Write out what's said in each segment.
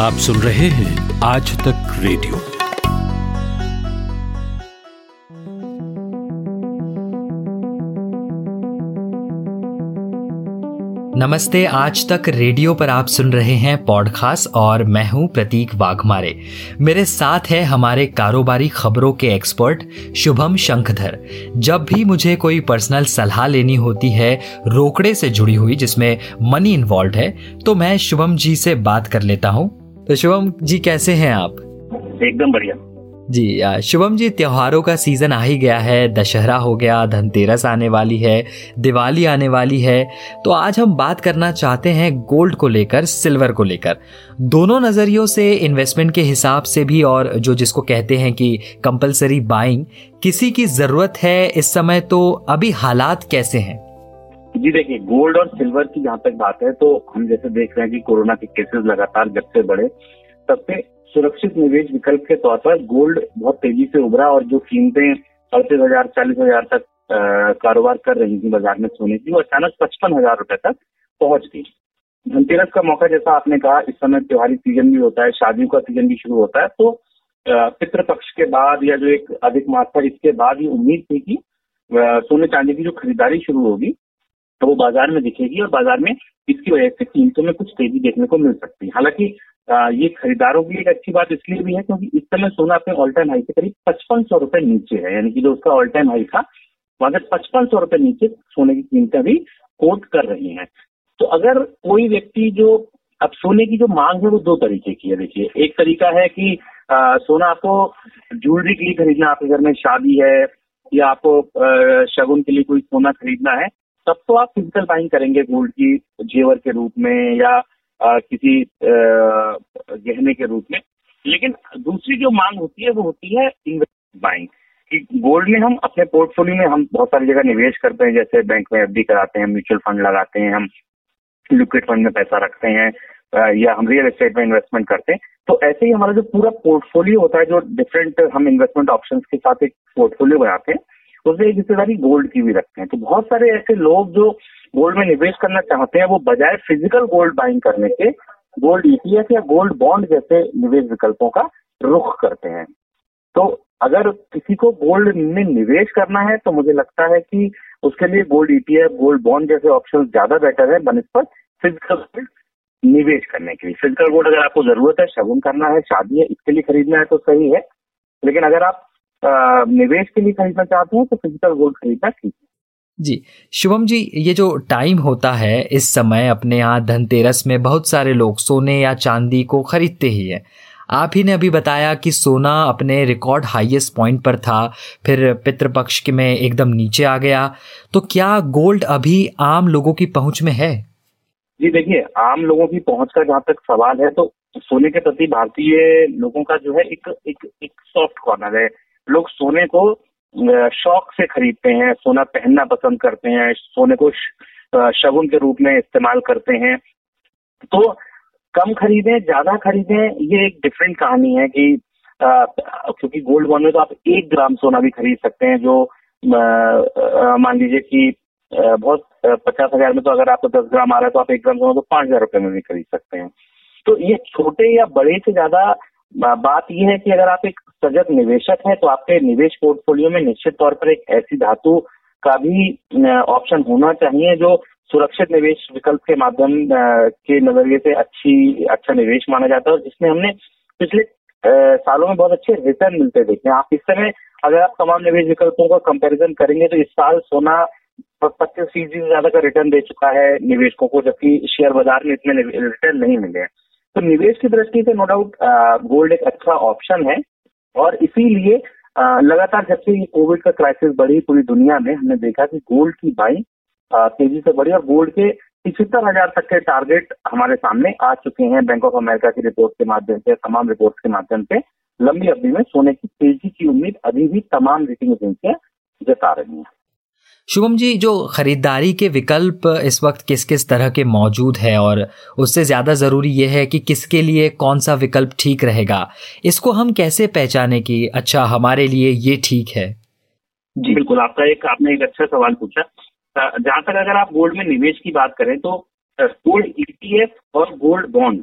आप सुन रहे हैं आज तक रेडियो। नमस्ते, आज तक रेडियो पर आप सुन रहे हैं पॉडकास्ट और मैं हूँ प्रतीक वाघमारे। मेरे साथ है हमारे कारोबारी खबरों के एक्सपर्ट शुभम शंखधर। जब भी मुझे कोई पर्सनल सलाह लेनी होती है, रोकड़े से जुड़ी हुई जिसमें मनी इन्वॉल्व है तो मैं शुभम जी से बात कर लेता हूँ। तो शुभम जी कैसे हैं आप? एकदम बढ़िया। जी शुभम जी त्योहारों का सीज़न आ ही गया है दशहरा हो गया धनतेरस आने वाली है दिवाली आने वाली है। तो आज हम बात करना चाहते हैं गोल्ड को लेकर सिल्वर को लेकर। दोनों नज़रियों से इन्वेस्टमेंट के हिसाब से भी और जो जिसको कहते हैं कि कंपलसरी बाइंग किसी की ज़रूरत है इस समय तो अभी हालात कैसे हैं? जी देखिए गोल्ड और सिल्वर की जहाँ तक बात है तो हम जैसे देख रहे हैं कि कोरोना के केसेस लगातार जब से बढ़े, तब से सुरक्षित निवेश विकल्प के तौर पर गोल्ड बहुत तेज़ी से उभरा और जो कीमतें अड़तीस हज़ार, चालीस हज़ार तक कारोबार कर रही थी बाज़ार में सोने की, वो अचानक पचपन हज़ार रुपए तक पहुँच गई। धनतेरस का मौका, जैसा आपने कहा, इस समय त्योहारी सीज़न भी होता है, शादियों का सीज़न भी शुरू होता है तो पितृपक्ष के बाद या जो एक अधिक था इसके बाद ये उम्मीद थी कि सोने चांदी की जो खरीदारी शुरू होगी तो वो बाज़ार में दिखेगी और बाज़ार में इसकी वजह से कीमतों में कुछ तेज़ी देखने को मिल सकती है। हालाँकि ये खरीदारों की एक अच्छी बात इसलिए भी है क्योंकि इस समय सोना अपने ऑल टाइम हाई से करीब पचपन सौ रुपए नीचे है। यानी कि जो उसका ऑल टाइम हाई था वहाँ से पचपन सौ रुपए नीचे सोने की कीमतें भी कोट कर रही हैं। तो अगर कोई व्यक्ति जो अब सोने की जो मांग है वो दो तरीके की है। देखिए एक तरीका है कि आ, सोना आपको ज्वेलरी के लिए खरीदना आपके घर में शादी है या आपको शगुन के लिए कोई सोना खरीदना है तब तो आप फ़िज़िकल बाइंग करेंगे गोल्ड की जेवर के रूप में या आ, किसी गहने के रूप में। लेकिन दूसरी जो मांग होती है वो होती है इन्वेस्टमेंट बाइंग कि गोल्ड में हम अपने पोर्टफोलियो में हम बहुत सारी जगह निवेश करते हैं जैसे बैंक में एफडी कराते हैं म्यूचुअल फंड लगाते हैं हम लिक्विड फंड में पैसा रखते हैं या हम रियल एस्टेट में इन्वेस्टमेंट करते हैं। तो ऐसे ही हमारा जो पूरा पोर्टफोलियो होता है जो डिफरेंट हम इन्वेस्टमेंट ऑप्शंस के साथ एक पोर्टफोलियो बनाते हैं उसमें एक हिस्सेदारी गोल्ड की भी रखते हैं। तो बहुत सारे ऐसे लोग जो गोल्ड में निवेश करना चाहते हैं, वो बजाय फ़िज़िकल गोल्ड बाइंग करने के गोल्ड ईटीएफ e या गोल्ड बॉन्ड जैसे निवेश विकल्पों का रुख करते हैं। तो अगर किसी को गोल्ड में निवेश करना है तो मुझे लगता है कि उसके लिए गोल्ड ईटीएफ गोल्ड बॉन्ड जैसे ऑप्शन ज़्यादा बेटर है बनस्पत फ़िज़िकल गोल्ड निवेश करने के लिए। फ़िज़िकल गोल्ड अगर आपको ज़रूरत है, शगुन करना है, शादी है, इसके लिए खरीदना है तो सही है। लेकिन अगर आप निवेश के लिए खरीदना चाहते हैं तो फ़िज़िकल गोल्ड खरीदना ठीक है। जी शुभम जी ये जो टाइम होता है इस समय अपने यहाँ धनतेरस में बहुत सारे लोग सोने या चांदी को खरीदते ही है। आप ही ने अभी बताया कि सोना अपने रिकॉर्ड हाईएस्ट पॉइंट पर था फिर पितृपक्ष के में एकदम नीचे आ गया। तो क्या गोल्ड अभी आम लोगों की पहुँच में है? जी देखिए आम लोगों की पहुँच का जहाँ तक सवाल है तो सोने के प्रति भारतीय लोगों का जो है एक एक एक सॉफ्ट कॉर्नर है। लोग सोने को शौक से खरीदते हैं सोना पहनना पसंद करते हैं सोने को शगुन के रूप में इस्तेमाल करते हैं। तो कम खरीदें ज़्यादा खरीदें ये एक डिफरेंट कहानी है कि आ, क्योंकि गोल्ड बॉन्ड में तो आप एक ग्राम सोना भी खरीद सकते हैं जो मान लीजिए कि बहुत पचास हज़ार में तो अगर आपको दस ग्राम आ रहा है तो आप एक ग्राम सोना तो पाँच हज़ार रुपए में भी खरीद सकते हैं। तो ये छोटे या बड़े से ज़्यादा बात यह है कि अगर आप एक सजग निवेशक हैं तो आपके निवेश पोर्टफोलियो में निश्चित तौर पर एक ऐसी धातु का भी ऑप्शन होना चाहिए जो सुरक्षित निवेश विकल्प के माध्यम के नज़रिए से अच्छी अच्छा निवेश माना जाता है और जिसमें हमने पिछले सालों में बहुत अच्छे रिटर्न मिलते देखे हैं। आप इस समय अगर आप तमाम निवेश विकल्पों का कंपैरिजन करेंगे तो इस साल सोना पच्चीस फ़ीसदी से ज़्यादा का रिटर्न दे चुका है निवेशकों को, जबकि शेयर बाज़ार में इतने रिटर्न नहीं मिले हैं। तो निवेश की दृष्टि से नो डाउट गोल्ड एक अच्छा ऑप्शन है। और इसीलिए लगातार जब से कोविड का क्राइसिस बढ़ी पूरी दुनिया में, हमने देखा कि गोल्ड की बाई तेज़ी से बढ़ी और गोल्ड के पिछहत्तर हज़ार तक के टारगेट हमारे सामने आ चुके हैं। बैंक ऑफ़ अमेरिका की रिपोर्ट के माध्यम से, तमाम रिपोर्ट के माध्यम से, लंबी अवधि में सोने की तेज़ी की उम्मीद अभी भी तमाम रेटिंग एजेंसियाँ जता रही हैं। शुभम जी, जो खरीदारी के विकल्प इस वक्त किस किस तरह के मौजूद है और उससे ज़्यादा ज़रूरी यह है कि किसके लिए कौन सा विकल्प ठीक रहेगा, इसको हम कैसे पहचाने कि अच्छा हमारे लिए ये ठीक है? जी, बिल्कुल, आपका एक, आपने एक अच्छा सवाल पूछा। जहाँ तक अगर आप गोल्ड में निवेश की बात करें तो गोल्ड ईटीएफ और गोल्ड बॉन्ड,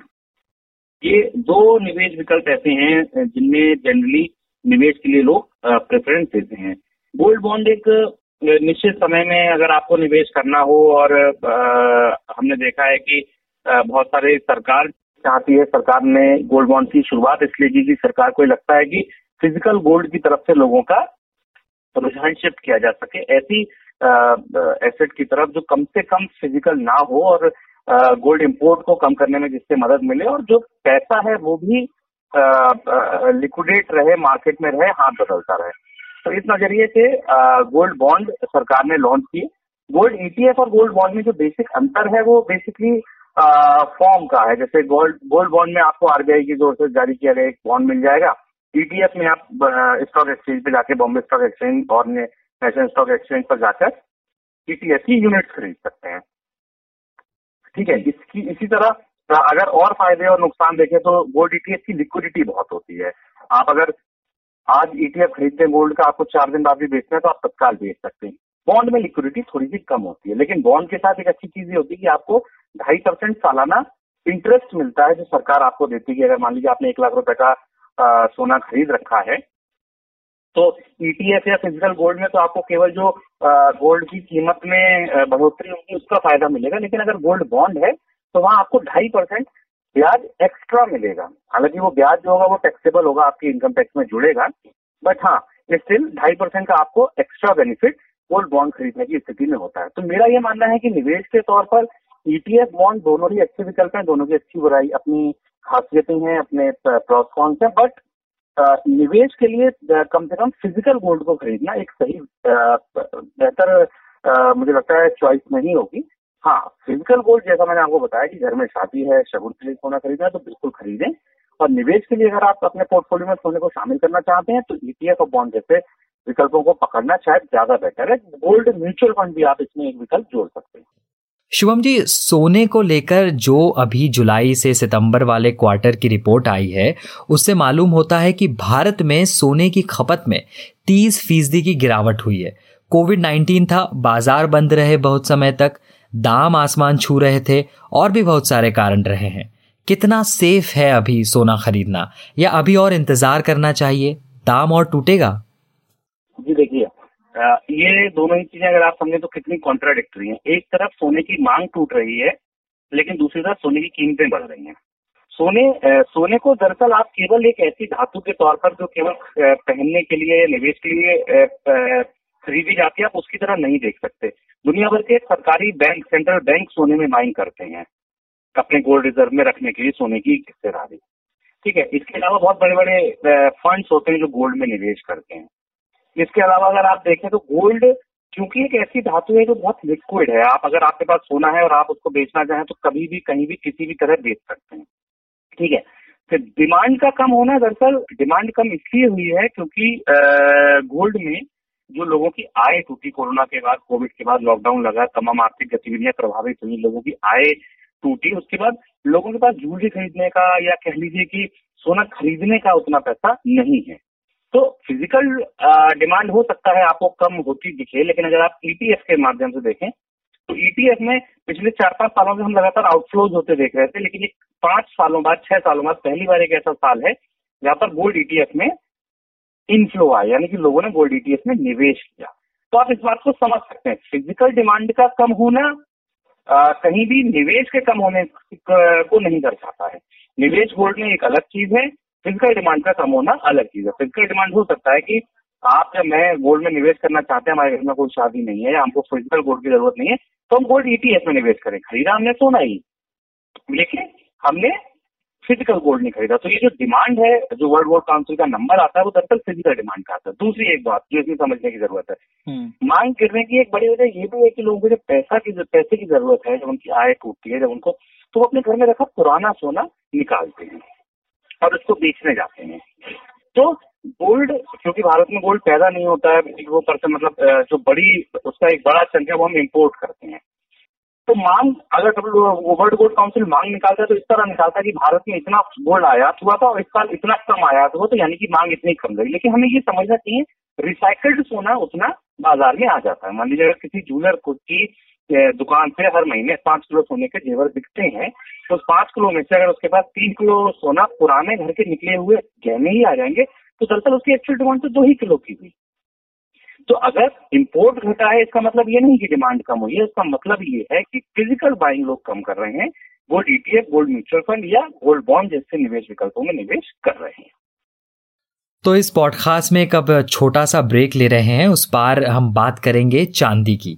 ये दो निवेश विकल्प ऐसे हैं, जिनमें जनरली निवेश के लिए लोग प्रेफरेंस देते हैं। गोल्ड बॉन्ड एक निश्चित समय में अगर आपको निवेश करना हो और आ, हमने देखा है कि आ, बहुत सारे सरकार चाहती है सरकार ने गोल्ड बॉन्ड की शुरुआत इसलिए की कि सरकार को लगता है कि फ़िज़िकल गोल्ड की तरफ़ से लोगों का रुझान शिफ्ट किया जा सके। ऐसी एसेट की तरफ़ जो कम से कम फ़िज़िकल ना हो और गोल्ड इंपोर्ट को कम करने में जिससे मदद मिले और जो पैसा है वो भी लिक्विडेट रहे मार्केट में रहे हाथ बदलता रहे। तो इस नज़रिए से गोल्ड बॉन्ड सरकार ने लॉन्च किए। गोल्ड ईटीएफ और गोल्ड बॉन्ड में जो बेसिक अंतर है, वो बेसिकली फॉर्म का है। जैसे गोल्ड गोल्ड बॉन्ड में आपको आरबीआई की ज़ोर से जारी किया गया एक बॉन्ड मिल जाएगा। ईटीएफ में आप स्टॉक एक्सचेंज पे जाके बॉम्बे स्टॉक एक्सचेंज और नेशनल स्टॉक एक्सचेंज पर जाकर ईटीएफ की यूनिट खरीद सकते हैं। ठीक है, इसकी, इसी तरह, अगर और फ़ायदे और नुकसान देखें तो गोल्ड ईटीएफ की लिक्विडिटी बहुत होती है। आप अगर आज ईटीएफ खरीदते हैं गोल्ड का आपको चार दिन बाद भी बेचना है तो आप तत्काल बेच सकते हैं। बॉन्ड में लिक्विडिटी थोड़ी सी कम होती है, लेकिन बॉन्ड के साथ एक अच्छी चीज़ ये होती है कि आपको ढाई परसेंट सालाना इंटरेस्ट मिलता है जो सरकार आपको देती है। अगर मान लीजिए आपने एक लाख रुपए का सोना खरीद रखा है तो ईटीएफ या फ़िज़िकल गोल्ड में तो आपको केवल जो गोल्ड की कीमत में बढ़ोतरी होगी, उसका फ़ायदा मिलेगा। लेकिन अगर गोल्ड बॉन्ड है तो वहाँ आपको ढाई परसेंट ब्याज एक्स्ट्रा मिलेगा। हालाँकि वो ब्याज जो होगा वो टैक्सेबल होगा, आपकी इनकम टैक्स में जुड़ेगा। बट हाँ स्टिल ढाई परसेंट का आपको एक्स्ट्रा बेनिफिट गोल्ड बॉन्ड खरीदने की स्थिति में होता है। तो मेरा ये मानना है कि निवेश के तौर पर ईटीएफ बॉन्ड दोनों ही अच्छे विकल्प हैं, दोनों की अच्छी बुराई अपनी खासियतें हैं, अपने प्रोत्साहन हैं। बट निवेश के लिए कम से कम फ़िज़िकल गोल्ड को खरीदना एक सही बेहतर मुझे लगता है चॉइस नहीं होगी। हाँ फ़िज़िकल गोल्ड जैसा मैंने आपको बताया कि घर में शादी है, शगुन के लिए सोना खरीदना है तो बिल्कुल खरीदें। और निवेश के लिए अगर आप अपने पोर्टफोलियो में सोने को शामिल करना चाहते हैं तो ईटीएफ और बॉन्ड जैसे विकल्पों को पकड़ना शायद ज़्यादा बेटर है। गोल्ड म्यूचुअल फंड भी आप इसमें एक विकल्प जोड़ सकते हैं। शुभम जी, सोने को लेकर जो अभी जुलाई से सितंबर वाले क्वार्टर की रिपोर्ट आई है, उससे मालूम होता है कि भारत में सोने की खपत में 30 फ़ीसदी की गिरावट हुई है। कोविड 19 था, बाज़ार बंद रहे बहुत समय तक। दाम आसमान छू रहे थे और भी बहुत सारे कारण रहे हैं। कितना सेफ़ है अभी सोना खरीदना? या अभी और इंतज़ार करना चाहिए? दाम और टूटेगा? जी देखिए ये दोनों ही चीज़ें अगर आप समझे तो कितनी कॉन्ट्राडिक्टरी हैं। एक तरफ़ सोने की मांग टूट रही है, लेकिन दूसरी तरफ़ सोने की कीमतें बढ़ रही हैं। सोने सोने को दरअसल आप केवल एक ऐसी धातु के तौर पर जो केवल पहनने के लिए, निवेश के लिए खरीदी जाती है, आप उसकी तरह नहीं देख सकते। दुनिया भर के सरकारी बैंक सेंट्रल बैंक सोने में माइन करते हैं, अपने गोल्ड रिज़र्व में रखने के लिए, सोने की हिस्सेदारी ठीक है, इसके अलावा बहुत बड़े बड़े फंड्स होते हैं जो गोल्ड में निवेश करते हैं। इसके अलावा अगर आप देखें तो गोल्ड क्योंकि एक ऐसी धातु है जो बहुत लिक्विड है। आप अगर आपके पास सोना है और आप उसको बेचना चाहें तो कभी भी, कहीं भी, किसी भी तरह बेच सकते हैं। ठीक है, फिर डिमांड का कम होना दरअसल डिमांड कम इसलिए हुई है क्योंकि गोल्ड में जो लोगों की आय टूटी कोरोना के बाद, कोविड के बाद लॉकडाउन लगा, तमाम आर्थिक गतिविधियाँ प्रभावित हुई, लोगों की आय टूटी, उसके बाद लोगों के पास ज्वेलरी खरीदने का या कह लीजिए कि सोना खरीदने का उतना पैसा नहीं है। तो फ़िज़िकल डिमांड हो सकता है, आपको कम होती दिखे, लेकिन अगर आप ईटीएफ e के माध्यम से देखें तो ईटीएफ e में पिछले चार पाँच सालों से हम लगातार आउटफ्लोज होते देख रहे थे, लेकिन ये पाँच सालों बाद, छह सालों बाद पहली बार एक ऐसा साल है, जहाँ पर गोल्ड ईटीएफ में इनफ्लो आया यानी कि लोगों ने गोल्ड ईटीएफ में निवेश किया। तो आप इस बात को समझ सकते हैं। फ़िज़िकल डिमांड का कम होना आ, कहीं भी निवेश के कम होने को नहीं दर्शाता है। निवेश गोल्ड में एक अलग चीज़ है फ़िज़िकल डिमांड का कम होना अलग चीज़ है। फ़िज़िकल डिमांड हो सकता है कि आप या मैं गोल्ड में निवेश करना चाहते हैं हमारे घर में कोई शादी नहीं है या हमको फ़िज़िकल गोल्ड की ज़रूरत नहीं है तो हम गोल्ड ईटीएफ में निवेश करें। खरीदा हमने सोना ही। लेकिन हमने फ़िज़िकल गोल्ड नहीं खरीदा। तो ये जो डिमांड है जो वर्ल्ड गोल्ड काउंसिल का नंबर आता है वो दरअसल फ़िज़िकल डिमांड का आता है। दूसरी एक बात जो इसमें समझने की ज़रूरत है। हम्म। मांग गिरने की एक बड़ी वजह ये भी है कि लोगों को जब पैसा की पैसे की ज़रूरत है जब उनकी आय टूटती है जब उनको तो वो अपने घर में रखा पुराना सोना निकालते हैं और उसको बेचने जाते हैं। तो गोल्ड क्योंकि भारत में गोल्ड पैदा नहीं होता है वो परसेंट मतलब जो बड़ी उसका एक बड़ा चंक है वो हम इम्पोर्ट करते हैं। तो मांग, अगर वर्ल्ड गोल्ड काउंसिल मांग निकालता है तो इस तरह निकालता है कि भारत में इतना गोल्ड आयात हुआ था और इस साल इतना कम आयात हुआ तो यानी कि मांग इतनी कम रही। लेकिन हमें ये समझना चाहिए रिसाइकल्ड सोना उतना बाज़ार में आ जाता है। मान लीजिए, अगर किसी जूलर की दुकान पे हर महीने पाँच किलो सोने के जेवर बिकते हैं तो उस पाँच किलो में से अगर उसके पास तीन किलो सोना पुराने घर के निकले हुए गहने ही आ जाएँगे तो दरअसल उसकी एक्चुअल डिमांड तो दो ही किलो की हुई। तो अगर इम्पोर्ट घटा है, इसका मतलब ये नहीं कि डिमांड कम हुई है, इसका मतलब ये है कि फ़िज़िकल बाइंग लोग कम कर रहे हैं। Gold ETF gold mutual fund या गोल्ड बॉन्ड जैसे निवेश विकल्पों में निवेश कर रहे हैं। तो इस पॉडकास्ट में एक अब छोटा सा ब्रेक ले रहे हैं। उस पार हम बात करेंगे चांदी की।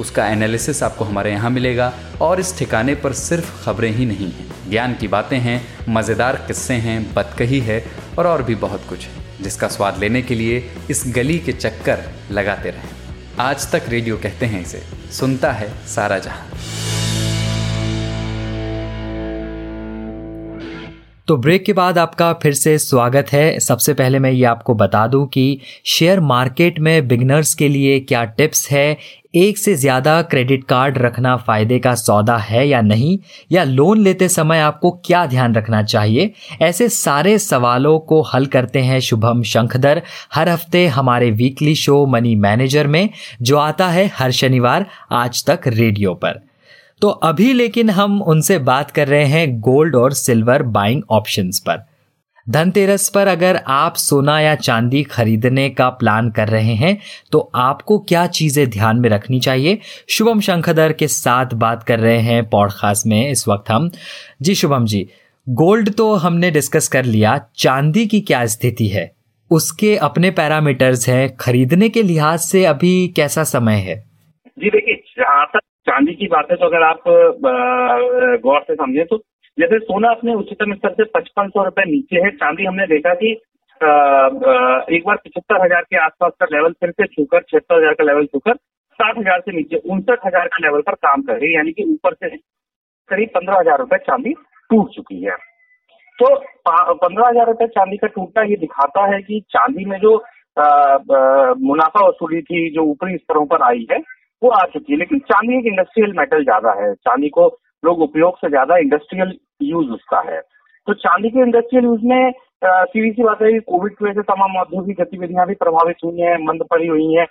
उसका एनालिसिस आपको हमारे यहाँ मिलेगा। और इस ठिकाने पर सिर्फ़ खबरें ही नहीं हैं। ज्ञान की बातें हैं, मज़ेदार किस्से हैं बतकही है और और भी बहुत कुछ है, जिसका स्वाद लेने के लिए इस गली के चक्कर लगाते रहें। आज तक रेडियो कहते हैं इसे, सुनता है सारा जहाँ। तो ब्रेक के बाद आपका फिर से स्वागत है। सबसे पहले मैं ये आपको बता दूँ कि शेयर मार्केट में बिगनर्स के लिए क्या टिप्स है एक से ज़्यादा क्रेडिट कार्ड रखना फ़ायदे का सौदा है या नहीं? या लोन लेते समय आपको क्या ध्यान रखना चाहिए? ऐसे सारे सवालों को हल करते हैं शुभम शंखधर, हर हफ़्ते हमारे वीकली शो मनी मैनेजर में, जो आता है हर शनिवार आज तक रेडियो पर। तो अभी लेकिन हम उनसे बात कर रहे हैं गोल्ड और सिल्वर बाइंग ऑप्शंस पर। धनतेरस पर अगर आप सोना या चांदी खरीदने का प्लान कर रहे हैं तो आपको क्या चीज़ें ध्यान में रखनी चाहिए? शुभम शंखदर के साथ बात कर रहे हैं पॉडकास्ट में इस वक्त हम। जी शुभम जी, गोल्ड तो हमने डिस्कस कर लिया, चांदी की क्या स्थिति है? उसके अपने पैरामीटर्स हैं, खरीदने के लिहाज से अभी कैसा समय है? जी देखिए चांदी की बात है तो अगर आप गौर से समझे तो जैसे सोना अपने उच्चतम स्तर से पचपन सौ रुपए नीचे है, चांदी हमने देखा कि एक बार पिछहत्तर हज़ार के आसपास का लेवल फिर से छूकर, छिहत्तर हज़ार का लेवल छूकर, साठ हज़ार से नीचे, उनसठ हज़ार का लेवल पर काम कर रही है, यानी कि ऊपर से करीब पंद्रह हज़ार रुपए चांदी टूट चुकी है। तो पंद्रह हज़ार रुपए चांदी का टूटना ये दिखाता है कि चांदी में जो मुनाफा वसूली थी, जो ऊपरी स्तरों पर आई है, वो आ चुकी है, लेकिन चांदी एक इंडस्ट्रियल मेटल ज़्यादा है। चांदी को लोग उपयोग से ज़्यादा इंडस्ट्रियल यूज़ उसका है। तो चांदी के इंडस्ट्रियल यूज़ में सीधी सी बात है कोविड की वजह से तमाम औद्योगिक गतिविधियाँ भी प्रभावित हुई हैं मंद पड़ी हुई हैं।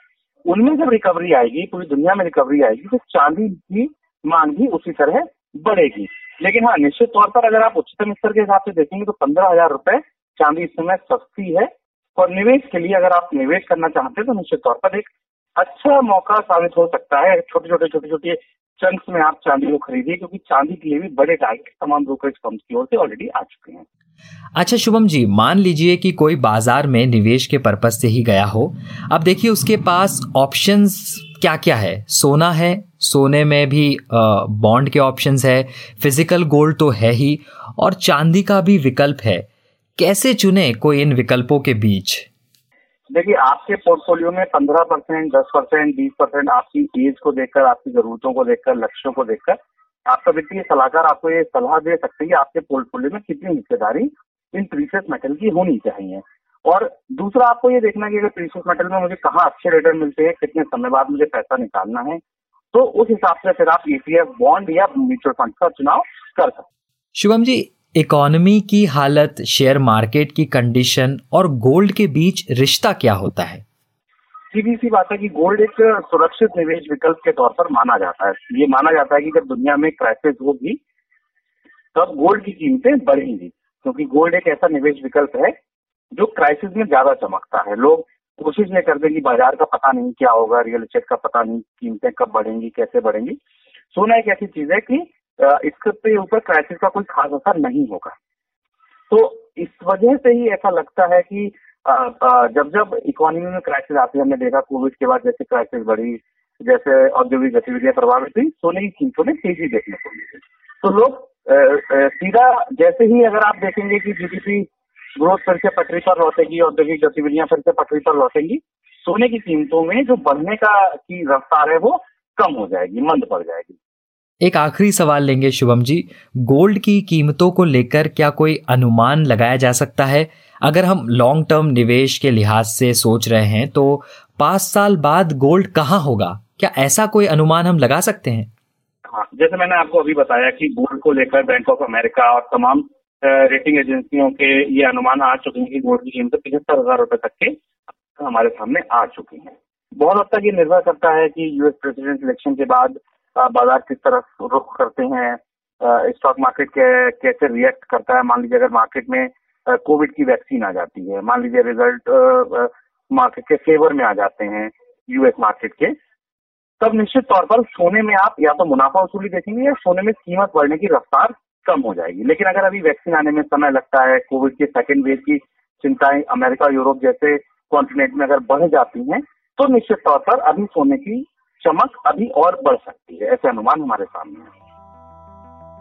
उनमें जब रिकवरी आएगी, पूरी दुनिया में रिकवरी आएगी तो चांदी की मांग भी उसी तरह बढ़ेगी। लेकिन हाँ निश्चित तौर पर अगर आप उच्चतम स्तर के हिसाब से देखेंगे तो पंद्रह हज़ार रुपए चांदी इस समय सस्ती है। और निवेश के लिए अगर आप निवेश करना चाहते हैं तो निश्चित तौर पर एक अच्छा मौका साबित हो सकता है। छोटे छोटे छोटे छोटे चंक्स में आप चांदी को खरीदिए, क्योंकि चांदी के लिए भी बड़े टारगेट तमाम ब्रोकरेज फर्म की ओर से ऑलरेडी आ चुके हैं। अच्छा शुभम जी, मान लीजिए कि कोई बाज़ार में निवेश के पर्पज से ही गया हो। अब देखिए, उसके पास ऑप्शंस क्या क्या है? सोना है, सोने में भी बॉन्ड के ऑप्शंस है फ़िज़िकल गोल्ड तो है ही, और चांदी का भी विकल्प है। कैसे चुने कोई इन विकल्पों के बीच? देखिए, आपके पोर्टफोलियो में पंद्रह परसेंट, दस परसेंट, बीस परसेंट आपकी एज को देखकर, आपकी जरूरतों को देखकर, लक्ष्यों को देखकर आपका वित्तीय सलाहकार आपको ये सलाह दे सकते हैं कि आपके पोर्टफोलियो में कितनी हिस्सेदारी इन प्रीसियस मेटल की होनी चाहिए। और दूसरा, आपको ये देखना कि अगर प्रीसियस मेटल में मुझे कहाँ अच्छे रिटर्न मिलते हैं, कितने समय बाद मुझे पैसा निकालना है तो उस हिसाब से फिर आप ईपीएफ बॉन्ड या म्यूचुअल फंड का चुनाव कर सकते शुभम जी इकोनॉमी की हालत, शेयर मार्केट की कंडीशन और गोल्ड के बीच रिश्ता क्या होता है? सीधी सी बात है कि गोल्ड एक सुरक्षित निवेश विकल्प के तौर पर माना जाता है। ये माना जाता है कि जब दुनिया में क्राइसिस होगी, तब गोल्ड की कीमतें बढ़ेंगी, क्योंकि गोल्ड एक ऐसा निवेश विकल्प है जो क्राइसिस में ज़्यादा चमकता है। लोग कोशिश नहीं करते कि बाज़ार का पता नहीं क्या होगा रियल स्टेट का पता नहीं, कीमतें कब बढ़ेंगी, कैसे बढ़ेंगी। सोना एक ऐसी चीज़ है कि इसके ऊपर क्राइसिस का कोई खास असर नहीं होगा। तो इस वजह से ही ऐसा लगता है कि जब जब इकोनॉमी में क्राइसिस आती है, हमने देखा कोविड के बाद जैसे क्राइसिस बढ़ी, जैसे औद्योगिक गतिविधियाँ प्रभावित हुई सोने की कीमतों में तेज़ी देखने को मिली। तो लोग सीधा जैसे ही अगर आप देखेंगे कि जीडीपी ग्रोथ फिर से पटरी पर लौटेगी, औद्योगिक गतिविधियाँ फिर से पटरी पर लौटेंगी, सोने की कीमतों में जो बढ़ने का, की रफ्तार है वो कम हो जाएगी, मंद पड़ जाएगी। एक आखिरी सवाल लेंगे शुभम जी। गोल्ड की कीमतों को लेकर क्या कोई अनुमान लगाया जा सकता है? अगर हम लॉन्ग टर्म निवेश के लिहाज से सोच रहे हैं तो पाँच साल बाद गोल्ड कहाँ होगा? क्या ऐसा कोई अनुमान हम लगा सकते हैं? हाँ जैसे मैंने आपको अभी बताया कि गोल्ड को लेकर बैंक ऑफ़ अमेरिका और तमाम रेटिंग एजेंसियों के ये अनुमान आ चुके हैं कि गोल्ड की कीमत पिछहत्तर हज़ार रुपए तक के हमारे सामने आ चुकी है। बहुत हद तक ये निर्भर करता है कि यूएस प्रेसिडेंट इलेक्शन के बाद बाज़ार किस तरफ़ रुख करते हैं। स्टॉक मार्केट कैसे रिएक्ट करता है? मान लीजिए अगर मार्केट में कोविड की वैक्सीन आ जाती है, मान लीजिए रिज़ल्ट मार्केट के फेवर में आ जाते हैं यूएस मार्केट के, तब निश्चित तौर पर सोने में आप या तो मुनाफा वसूली देखेंगे या सोने में कीमत बढ़ने की रफ्तार कम हो जाएगी। लेकिन अगर अभी वैक्सीन आने में समय लगता है कोविड के सेकेंड वेव की चिंताएँ अमेरिका, यूरोप जैसे कॉन्टिनेंट में अगर बढ़ जाती हैं तो निश्चित तौर पर अभी सोने की चमक अभी और बढ़ सकती है, ऐसे अनुमान हमारे सामने है।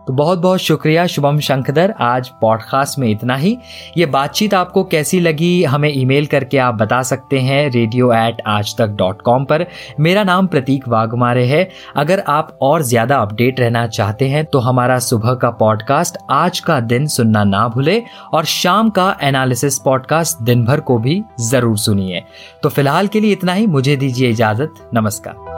तो बहुत बहुत शुक्रिया शुभम शंखधर आज पॉडकास्ट में इतना ही। ये बातचीत आपको कैसी लगी, हमें ईमेल करके आप बता सकते हैं रेडियो एट आज तक डॉट कॉम पर। मेरा नाम प्रतीक वाघमारे है। अगर आप और ज़्यादा अपडेट रहना चाहते हैं तो हमारा सुबह का पॉडकास्ट आज का दिन सुनना ना भूले, और शाम का एनालिसिस पॉडकास्ट दिन भर को भी ज़रूर सुनिए। तो फ़िलहाल के लिए इतना ही, मुझे दीजिए इजाज़त, नमस्कार।